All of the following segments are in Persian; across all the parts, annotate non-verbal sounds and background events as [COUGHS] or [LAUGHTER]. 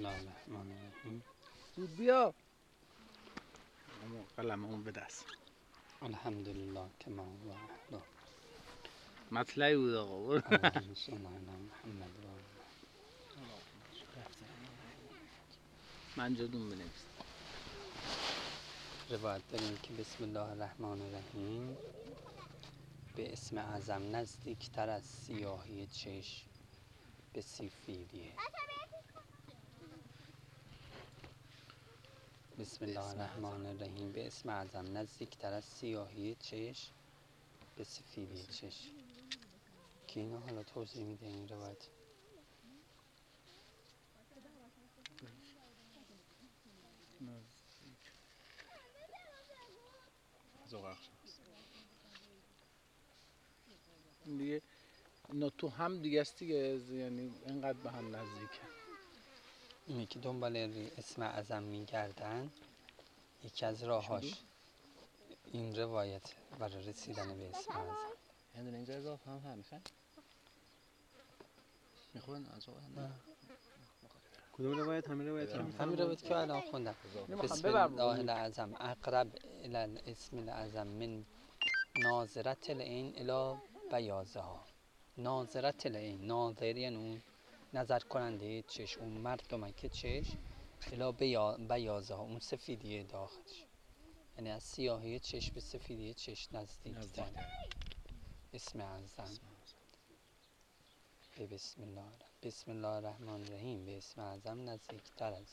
الله الرحمن الرحیم زود بیا قلم اون به دست. الحمدلله که ما هو احدا مطلعی بود آقا برو. محمد من جدون بنویس روایت داریم که بسم الله الرحمن الرحیم. به اسم اعظم نزدیکتر از سیاهی چشم به سفیدیه بسم الله الرحمن الرحیم. به اسم اعظم نزدیکتر از سیاهی چشم به سفیدی چشم. که اینو حالا توضیح میده این روایت. دیگه اینا تو هم دیگه است دیگه یعنی اینقدر به هم نزدیکه اینه که دنبال اسم اعظم میگردن. یکی از راهاش این روایت برای رسیدن به اسم اعظم. یه دونه اینجا اضافه هم هم می‌خوای می‌خوان؟ از کدوم روایت؟ همین روایت هم. همین روایت که الان خوندم. بسم ببر الله. الاعظم. اقرب الى الاسم الاعظم من ناظرت العین الى بیازه ها ناظرت العین. ناظر یعنی اون نظر کننده چشم. اون مردمه که چشم الى بیا- بیازه ها. اون سفیدی داخلش. یعنی از سیاهی چشم به سفیدی چشم نزدیکتر اسم اعظم. به بسم الله الرحمن- بسم الله الرحمن الرحیم. به اسم اعظم نزدیکتر از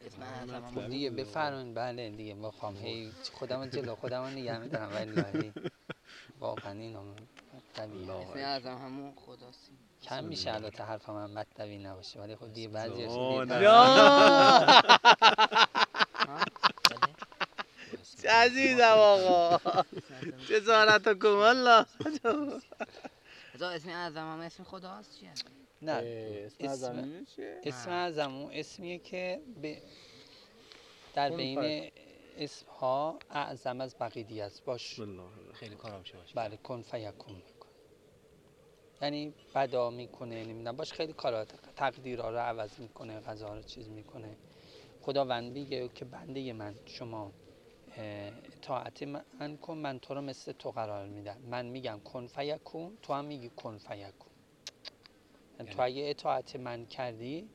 اسم آه، اعظم. مطلب. هم دیگه بفرمایید. بله دیگه. بخوام هی خودم جلو خودم رو نگه میدارم. [LAUGHS] ولی ولی واقعا اینا طبیعی اسم اعظم همون خداست. کم میشه البته حرف من مطلبی نباشه ولی خب دیگه بعضی. چه [LAUGHS] عزیزم آقا. جزارت و کمال از [LAUGHS] اسم اعظم هم اسم خداست چیه؟ نه. اسم چیه؟ اسم اعظم اسمیه که به در بین اسم ها اعظم از بقیه است. باش. خیلی کارم شه باشه. بله کن فیکون می‌کنه یعنی بدا می‌کنه نمی‌دونم باش خیلی کارات تقدیرها رو عوض می‌کنه غذا رو چیز می‌کنه. خداوند میگه که بنده من شما اطاعت من کن من تو رو مثل تو قرار میدم. من میگم کن فیکون تو هم میگی کن فیکون. یعنی تو اگه اطاعت من کردی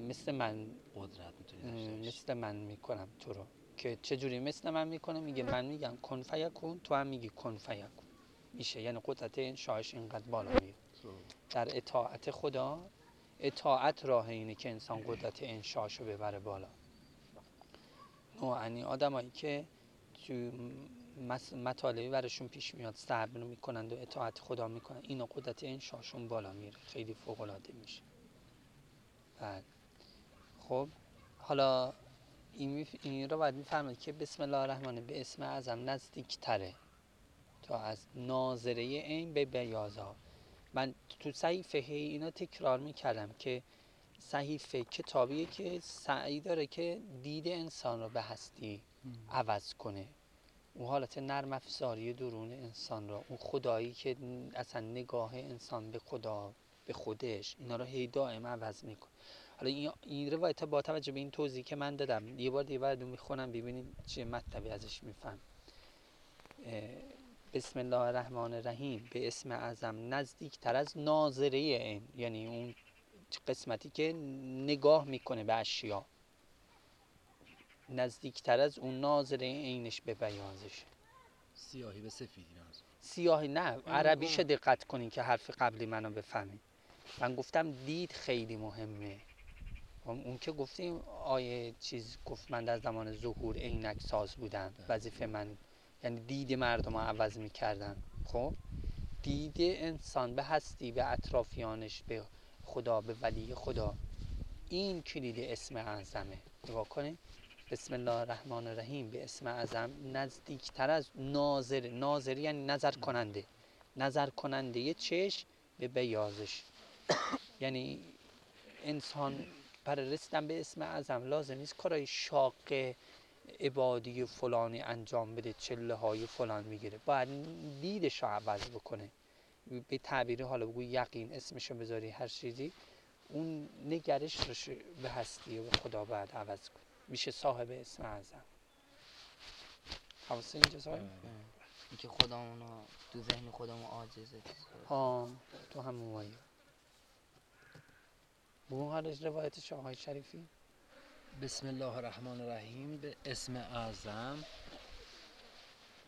مثل من قدرت می‌تونی اه، داشته باشی. مثل من می‌کنم تو رو. که چجوری مثل من می‌کنه میگه من میگم کن فیکون تو هم میگی کن فیکون میشه. یعنی قدرت این شاهش اینقدر بالا میره در اطاعت خدا اطاعت راه اینه که انسان قدرت انشاش رو ببره بالا. نوعنی آدمایی که تو مطالبی براشون پیش میاد صبر می‌کنند و اطاعت خدا می‌کنن اینا قدرت انشاشون بالا میره. خیلی فوق العاده میشه. بعد. خب حالا این, این رو باید میفرمایید که بسم الله الرحمن به اسم اعظم نزدیکتره. تا از ناظره این به بیازا من تو صحیفه هی اینا تکرار می‌کردم که صحیفه کتابیه که سعی داره که دید انسان رو به هستی عوض کنه. اون حالت نرم افزاری درون انسان رو. اون خدایی که اصلا نگاه انسان به خدا به خودش اینا رو هی دائم عوض می‌کنه. حالا این, روایت با توجه به این توضیح که من دادم یه بار دیگه بعد می‌خونم ببینید چه مطلبی ازش میفهم. بسم الله الرحمن الرحیم به اسم اعظم نزدیکتر از ناظره این یعنی اون قسمتی که نگاه می‌کنه به اشیا. نزدیکتر از اون ناظره عینش به بیازش سیاهی به سفیدی ناز سیاهی نه عربیش دقت کنین که حرف قبلی منو بفهمین من گفتم دید خیلی مهمه. اون اون که گفتیم آیه چیز گفت من در زمان ظهور عینک ساز بودم. وظیفه من یعنی دید مردم رو عوض می‌کردن. خب؟ دید انسان به هستی به اطرافیانش به خدا به ولی خدا. این کلید اسم اعظمه. نگاه کنید بسم الله الرحمن الرحیم. به اسم اعظم نزدیکتر از ناظر. ناظر یعنی نظر کننده. نظر کننده چشم به بیازش. یعنی انسان برای رسیدن به اسم اعظم لازم نیست کارهای شاق عبادی فلانی انجام بده چله های فلان می‌گیره. باید دیدش رو عوض بکنه. به تعبیر حالا بگو یقین اسمشو بذاری هر چیزی. اون نگرش رو به هستی و به خدا باید عوض کن میشه صاحب اسم اعظم. حواست اینجا صاحب؟ اینکه خودمونو تو ذهن خودمون عاجزه ها تو همون وایه بگو حالش روایتش آقای شریفی؟ بسم الله الرحمن الرحیم. به اسم اعظم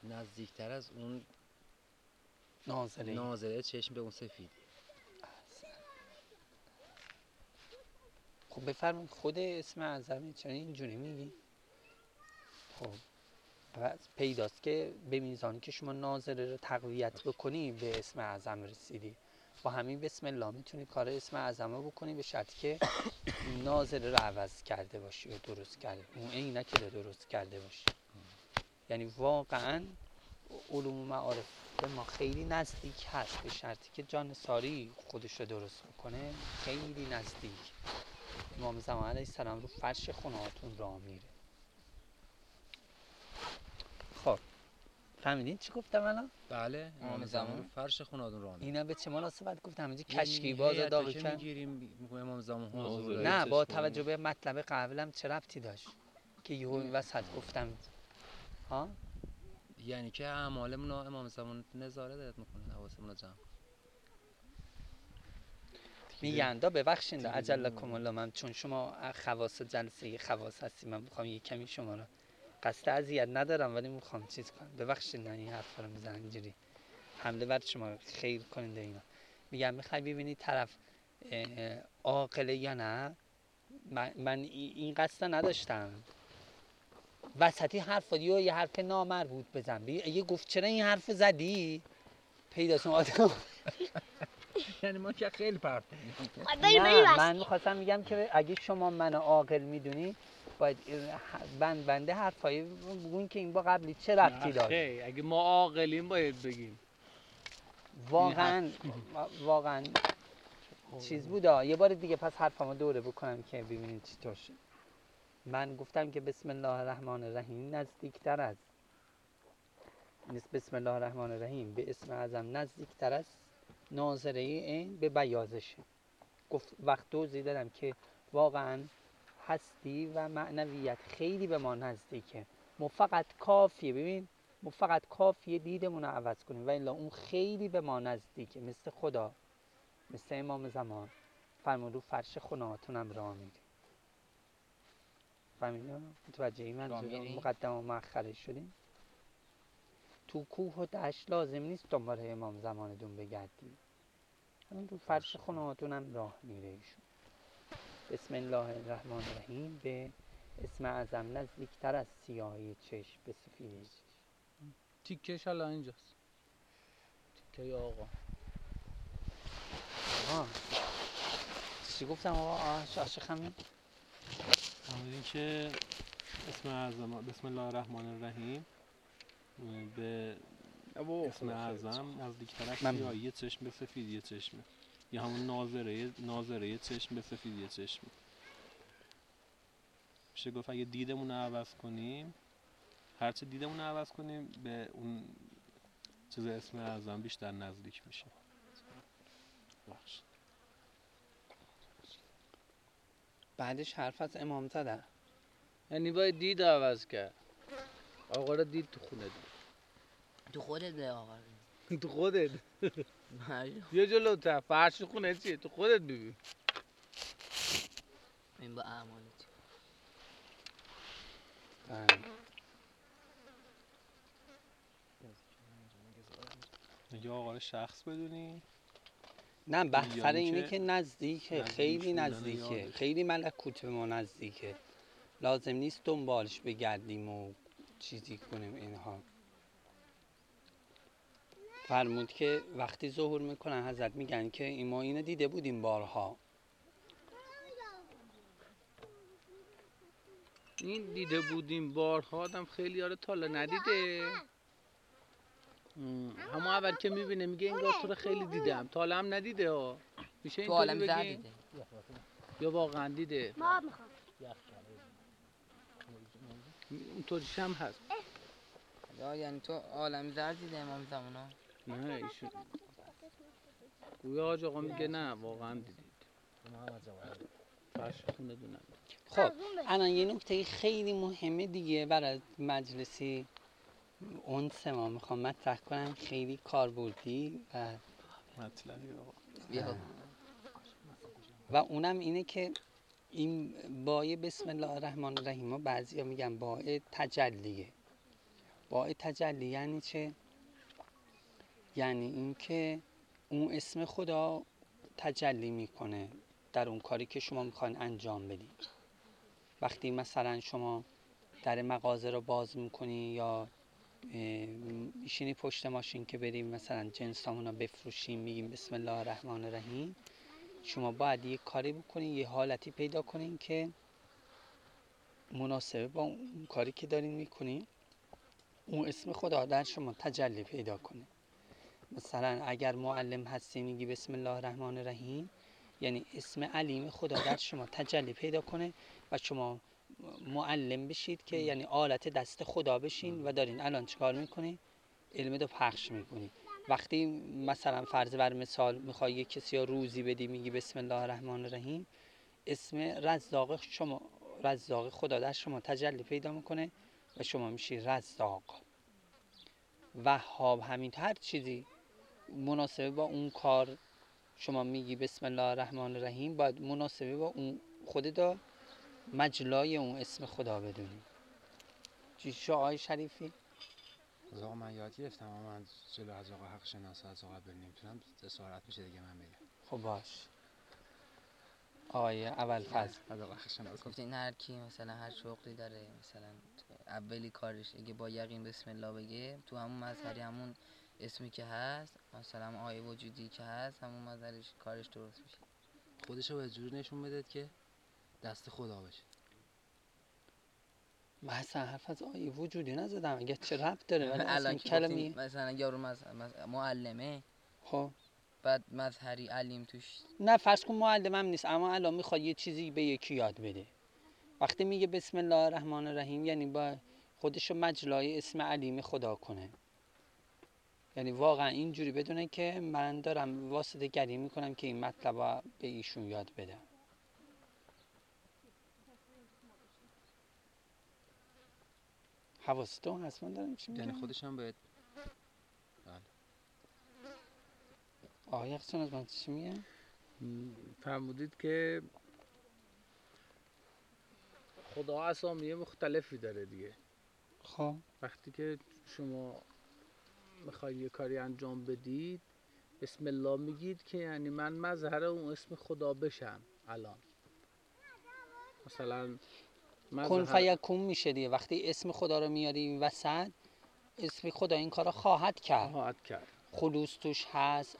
نزدیکتر از اون ناظره. ناظره چشم به اون سفید خب بفرمایید خود اسم اعظمه چرا اینجوری میگی؟ خب پس پیداست که به میزانی که شما ناظره رو تقویت بکنی به اسم اعظم رسیدی. با همین بسم الله می‌تونی کار اسم اعظم رو بکنی به شرطی که ناظره رو عوض کرده باشی و درست کرده اون عینک رو درست کرده باشی. یعنی واقعا علوم و معارف به ما خیلی نزدیک هست به شرطی که جان ساری خودش رو درست بکنه خیلی نزدیک. امام زمان علیه السلام رو فرش خونهاتون راه میره. خب. فهمیدین چی گفتم الان؟ بله امام زمان. رو فرش خونادون راه میره. اینا به چه مناسبت گفتم همینجا یعنی کشکی باز که کرد می‌گیریم امام زمان حضور. نه با توجه به مطلب قبلم چه ربطی داشت که یهو این وسط گفتم ها یعنی که اعمالمون رو امام زمان نظارت می‌کنه حواسمون رو جمع میگن دا نمی‌دونم. الله من چون شما خواص جلسه خواص هستی من می‌خوام یه کمی شما رو قصد اذیت ندارم ولی می‌خوام چیز کنم. ببخشید نه این حرفا رو می‌زنم اینجوری. حمله بر شما خیر کننده اینا. میگم می‌خوای ببینی طرف عاقله یا نه. من, من ای- این قصد نداشتم. وسطی حرف یا یه حرف نامربوط بزن. بی- یه گفت چرا این حرف زدی؟ پیداست اون آدم یعنی ما که خیلی پرت نه من می‌خواستم میگم که اگه شما منو عاقل می‌دونی باید بند بنده حرفایی بگوین که این با قبلی چه ربطی داره اگه ما عاقلیم باید بگیم. واقعا واقعا چیز بودا یه بار دیگه پس حرفمو دوره بکنم که ببینید چطور شد من گفتم که بسم الله الرحمن الرحیم نزدیکتر از نیست بسم الله الرحمن الرحیم به اسم اعظم نزدیکتر از ناظره این به بیازشه گفت وقت توضیح دادم که واقعا هستی و معنویت خیلی به ما نزدیکه. ما فقط کافیه ببین ما فقط کافیه دیدمون رو عوض کنیم. و الا اون خیلی به ما نزدیکه. مثل خدا مثل امام زمان. فرمود رو فرش خونهاتونم راه میره فهمیدین متوجه این؟ مقدم و مؤخرش شدیم. تو کوه و دشت لازم نیست دنبال امام زمانتون بگردی همین رو فرش خونهاتونم راه میره ایشون. بسم الله الرحمن الرحیم. به اسم اعظم نزدیکتر از سیاهی چشم به سفیدی چشم تیکش الان اینجاست. تیکه آقا. آها. چی گفتم آقا؟ آه شاشه همین فرمودین که اسم اعظم بسم الله الرحمن الرحیم. به اسم اعظم نزدیکتر از. سیاهی چشم به سفیدی چشمه. یا همون ناظره ناظره چشم به سفیدی چشم. میشه گفت اگه دیدمون رو عوض کنیم هرچه دیدمون رو عوض کنیم به اون چیز اسم اعظم بیشتر نزدیک میشه بخش بعدش حرف از امام زدن یعنی باید دید عوض کرد. آقا رو دید تو خونه دید تو خودت به آقا [LAUGHS] تو خودت. بله. یه جلوتر فرش خونه چیه تو خودت ببین. این با اعمالت یا آقا رو شخص بدونی. نه یا اینه که نزدیکه نزدیک خیلی نزدیکه. خیلی ملکوت به ما نزدیکه. لازم نیست دنبالش بگردیم و چیزی کنیم اینها. فرمود که وقتی ظهور می‌کنن حضرت میگن که این ما اینو دیده بودیم بارها. این دیده بودیم بارها آدم خیلی آره تالا ندیده. همون اول که می‌بینه میگه انگار تو رو خیلی دیدم. تالا هم ندیده ها. میشه تو عالم بگیم زدیده یا واقعا دیده؟ ما می‌خوام. اونطوریش هم هست. یا یعنی تو عالم زر دیده امام زمان ها نه ایشون گویا حاج آقا میگه نه واقعا دیدید. فرش خونه دونم خب الان یه نکته خیلی مهمه دیگه برای مجلسی اون ما می‌خوام مطرح کنم خیلی کاربردی و مطلبی آقا. بیا. و اونم اینه که این بای بسم الله الرحمن الرحیم ها بعضی میگن بای تجلیه. بای تجلی یعنی چه؟ یعنی اینکه اون اسم خدا تجلی می‌کنه در اون کاری که شما می‌خواین انجام بدید. وقتی مثلا شما در مغازه رو باز می‌کنی یا میشینی پشت ماشین که بریم مثلا جنس رو بفروشیم میگیم بسم الله الرحمن الرحیم شما باید یه کاری بکنین یه حالتی پیدا کنین که مناسبه با اون کاری که دارین می‌کنین اون اسم خدا در شما تجلی پیدا کنه. مثلا اگر معلم هستی میگی بسم الله الرحمن الرحیم یعنی اسم علیم خدا در [COUGHS] شما تجلی پیدا کنه و شما معلم بشید که یعنی آلت دست خدا بشین و دارین الان چیکار می‌کنین علم رو پخش می‌کنی. وقتی مثلا فرض بر مثال می‌خوای یه کسی رو روزی بدی میگی بسم الله الرحمن الرحیم اسم رزاق شما رزاق خدا در شما تجلی پیدا می‌کنه و شما میشی رزاق. وهاب همین هر چیزی مناسبه با اون کار شما میگی بسم الله الرحمن الرحیم باید مناسبه با اون خودت مجلای اون اسم خدا بدونی. چی شو آقای شریفی؟ از آقا من یاد گرفتم اما من جلو از آقا حق شناس از آقا بل نمی‌تونم جسارت میشه دیگه من بگم. خب باش. آقای اول فضل. از آقا حق شناس. گفتین هر کی مثلا هر شغلی داره مثلا اولی کارش اگه با یقین بسم الله بگه تو همون مظهری همون اسمی که هست مثلا آیه وجودی که هست همون مظهرش کارش درست میشه. خودشو به جور نشون بدید که دست خدا باشه. من اصلا حرف از آیه وجودی نزدم. اگه چه ربط داره؟ ولی اصلا [LAUGHS] الان گفتیم مثلا یارو مز... مز... معلمه. خب. بعد مظهری علیم توش نه فرض کن معلمم نیست اما الان می‌خواد یه چیزی به یکی یاد بده. وقتی میگه بسم الله الرحمن الرحیم یعنی با خودشو مجلای اسم علیم خدا کنه. یعنی واقعا اینجوری بدونه که من دارم واسطه گری می‌کنم که این مطلب رو به ایشون یاد بدم حواستون هست من دارم چی یعنی خودش هم باید آقای یخچون از من چی میگه؟ فرمودید که خدا اسامی مختلفی داره دیگه. خب. وقتی که شما می‌خواید یه کاری انجام بدید بسم الله میگید که یعنی من مظهر اون اسم خدا بشم الان. مثلا کن فیکون میشه دیگه. وقتی اسم خدا رو میاری وسط اسم خدا این کار رو خواهد کرد. خواهد کرد. خلوص توش هست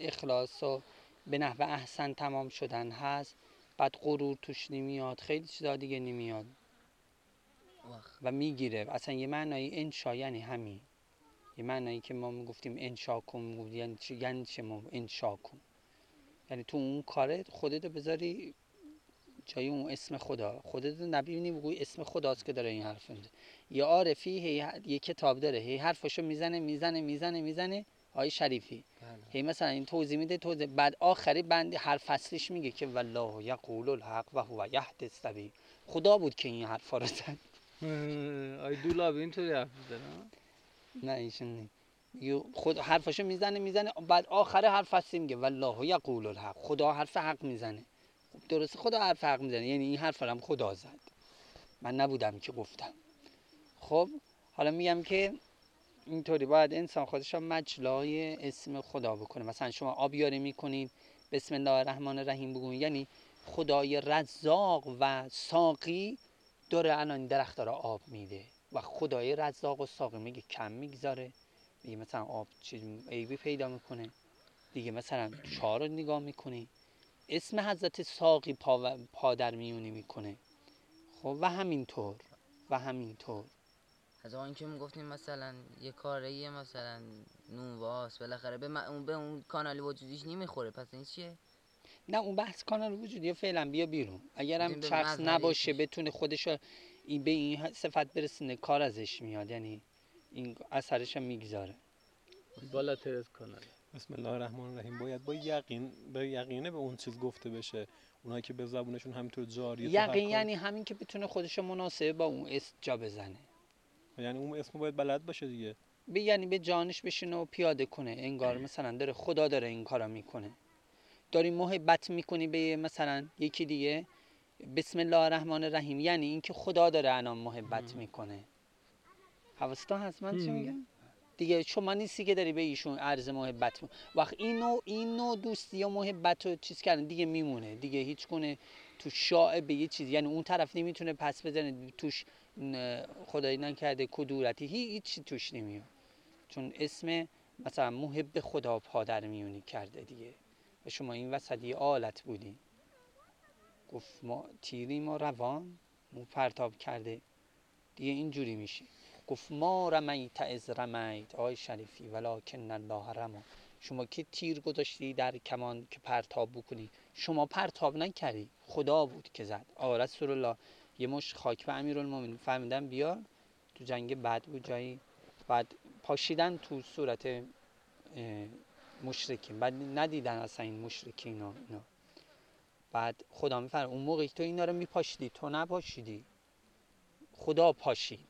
اخلاص و به نحو احسن تمام شدن هست. بعد غرور توش نمیاد خیلی چیزا دیگه نمیاد. و می‌گیره. اصلا یه معنای انشا یعنی همین. یه معنایی که ما می‌گفتیم انشا کن می‌گفت یعنی چی؟ یعنی چه ما انشا کن یعنی تو اون کاره خودت رو بذاری جای اون اسم خدا. خودت نبینی بگوی اسم خداست که داره این حرف می‌زنه. یه عارفی هی یه کتاب داره. هی حرفشو می‌زنه می‌زنه می‌زنه می‌زنه. آقای شریفی. هی مثلا این توضیح میده توضیح بعد آخری بند هر فصلش میگه که والله یقول الحق و هو یهد السبیل. خدا بود که این حرفا رو زد. آی دولابی اینطوری حرف می‌زنه. نه ایشون میگه خود حرفاشو می‌زنه می‌زنه بعد آخر هر فصلی میگه والله یقول الحق. خدا حرف حق می‌زنه. خب درسته خدا حرف حق می‌زنه. یعنی این حرف هم خدا زد. من نبودم که گفتم. خب حالا میگم که اینطوری باید انسان خودش رو مجلای اسم خدا بکنه. مثلا شما آبیاری می‌کنید بسم الله الرحمن الرحیم بگوین یعنی خدای رزاق و ساقی داره الان درخت داره آب میده. و خدای رزاق و ساقی میگه کم می‌گذاره. میگه مثلا آب چیز عیبی پیدا می‌کنه. دیگه مثلا چهار رو نگاه می‌کنی. اسم حضرت ساقی پا, و- پا در میونی می‌کنه. خب و همینطور. و همینطور. از آن که می‌گفتیم مثلا یه کاره مثلا نونواس بالاخره به, اون به اون کانال وجودیش نمی‌خوره. پس این چیه؟ نه اون بحث کانال وجودی فعلا بیا بیرون. اگرم شخص نباشه. بتونه خودش این به این صفت برسونه کار ازش میاد یعنی این اثرش هم می‌گذاره. بالاتر از کانال بسم الله الرحمن الرحیم. باید با یقین به یقینه به اون چیز گفته بشه. اونایی که به زبونشون همینطور هر یقین یعنی همین که بتونه خودش مناسب با اون اسم جا بزنه. یعنی اون اسم باید بلد باشه دیگه. به یعنی به جانش بشینه و پیاده کنه. انگار مثلا داره خدا داره این کارا می‌کنه. داری محبت می‌کنی به مثلا یکی دیگه بسم الله الرحمن الرحیم. یعنی اینکه خدا داره الان محبت می‌کنه. حواستان هست من چی. میگم؟ دیگه شما نیستی که داری به ایشون عرض محبت وقت این نوع این نوع دوستی یا محبت رو چیز کردن دیگه میمونه. دیگه هیچ گونه تو شاع به یه چیز یعنی اون طرف نمی‌تونه پس بزنه توش خدایی نکرده کدورتی هی- هیچ توش نمیاد. چون اسم مثلا محب خدا پادر میونی کرده دیگه. و شما این وسط یه آلت بودی. گفت ما تیری ما روان مو پرتاب کرده. دیگه اینجوری میشه. گفت ما رمیت از رمیت آی شریفی ولکن الله رما. شما که تیر گذاشتی در کمان که پرتاب بکنی. شما پرتاب نکردی. خدا بود که زد. آ رسول الله یه مش خاک به امیرالمومنین. فهمیدن بیار تو جنگ بعد بود جایی بعد پاشیدن تو صورت مشرکین. بعد ندیدن اصلا این مشرکین و اینا. بعد خدا میفرم اون موقعی تو اینا رو میپاشیدی تو نپاشیدی. خدا پاشید.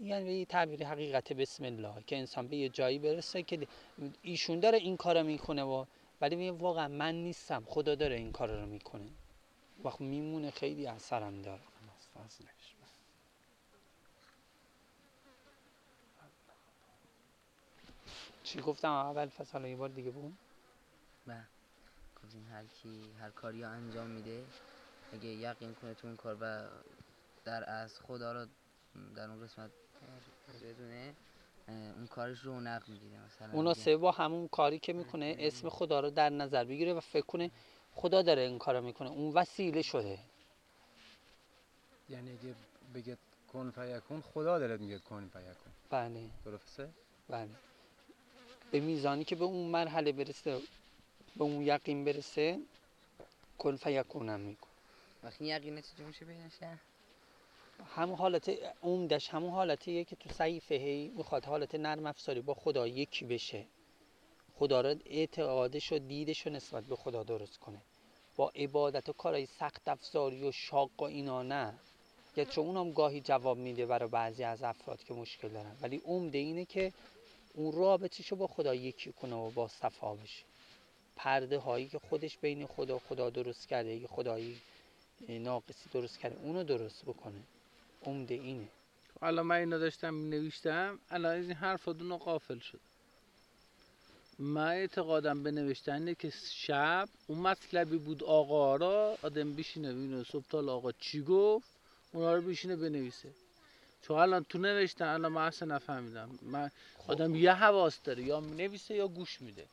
یعنی یه تعبیر حقیقت بسم الله که انسان به یه جایی برسه که ایشون داره این کارو می‌کنه و ولی میگه واقعا من نیستم خدا داره این کار رو می‌کنه. وقت میمونه خیلی اثرم داره. چی گفتم؟ اول فصل یه بار دیگه بود بله. گفتیم هر کی هر کاری رو انجام میده. اگه یقین کنه تو اون کار و در از خدا رو در اون قسمت بدونه اون کارش رونق می‌گیره. مثلا میگه- مناسبه با همون کاری که می‌کنه اسم خدا رو در نظر بگیره و فکر کنه خدا داره این کارو می‌کنه. اون وسیله شده. یعنی اگه بگه کن فیکون خدا دلت میگه کن فیکون. بله. درسته؟ بله. به میزانی که به اون مرحله برسه به اون یقین برسه کن فیکونم میکن وقتی یقینه چجور میشه بینشه همون حالت عمدش همون حالتیه که تو صحیفه هی می‌خواد حالت نرم افزاری با خدا یکی بشه. خدا را اعتقادش و دیدش رو نسبت به خدا درست کنه. با عبادت و کارهای سخت افزاری و شاق و اینا نه. یا چون اونم گاهی جواب میده برای بعضی از افراد که مشکل دارن. ولی عمده اینه که اون رابطش رو با خدا یکی کنه و با صفا بشه. پرده هایی که خودش بین خدا خدا درست کرده یه خدایی ناقصی درست کرده اونو درست بکنه. عمده اینه. حالا من اینو داشتم می نوشتم الان این حرف رو قافل شد. من اعتقادم به نوشتن اینه که شب اون مطلبی بود آقا را آدم بشینه ببینه صبح تا آقا چی گفت اونا رو بشینه بنویسه. چون الان تو نوشتن الان من اصلا نفهمیدم. من آدم یه حواس داره یا نویسه یا گوش میده.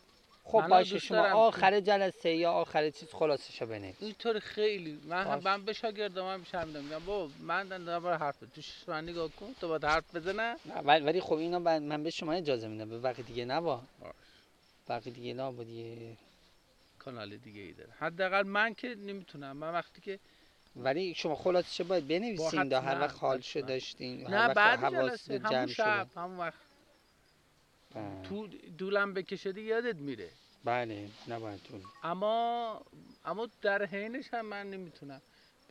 خب باشه شما آخر جلسه یا آخر چیز خلاصشو بنویس. اینطور خیلی. من هم. من به شاگردام هم هم میگم بابا من دارم برای حرف. تو من نگاه کن تو باید حرف بزنه نه، ولی ولی خب اینا من به شما اجازه میدم. به وقت دیگه نبا. وقت دیگه نبا دیگه. کانال دیگه ای داره. حداقل من که نمی‌تونم. من وقتی که ولی شما خلاصش باید بنویسین دا هر وقت حالشو حتما. داشتین نه بعد حواس جلسه همون شب همون وقت. بله. تو دولم بکشه دیگه یادت میره؟ بله نباید طول اما اما در حینش هم من نمی‌تونم.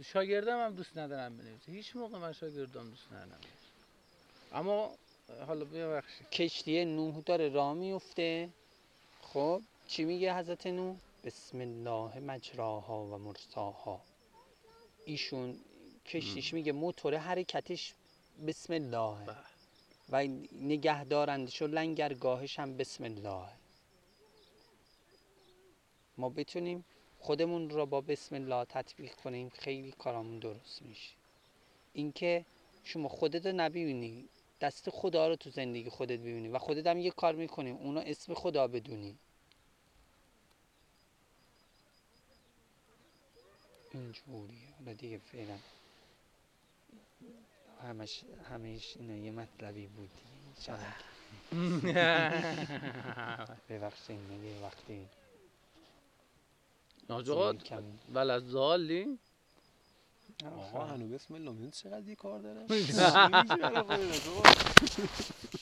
شاگردم هم دوست ندارم بنویسه. هیچ موقع من شاگردام دوست ندارم. اما حالا ببخشید. کشتی نوح داره راه میفته. خب چی میگه حضرت نوح؟ بسم الله مجراها و مرساها. ایشون کشتیش میگه موتور حرکتش بسم الله. بله. و نگه دارندش و لنگرگاهش هم بسم الله. ما بتونیم خودمون را با بسم الله تطبیق کنیم خیلی کارامون درست میشه. اینکه شما خودت رو نبینی دست خدا رو تو زندگی خودت ببینی و خودت هم یه کار می‌کنی اونو اسم خدا بدونی. اینجوریه. حالا دیگه فعلا. همش همش اینه یه مطلبی بود. [LAUGHS] من یه وقتی ناجات ول از ظالین آقا هنو بسم الله می‌دونی چقدر یه کار داره؟ [LAUGHS]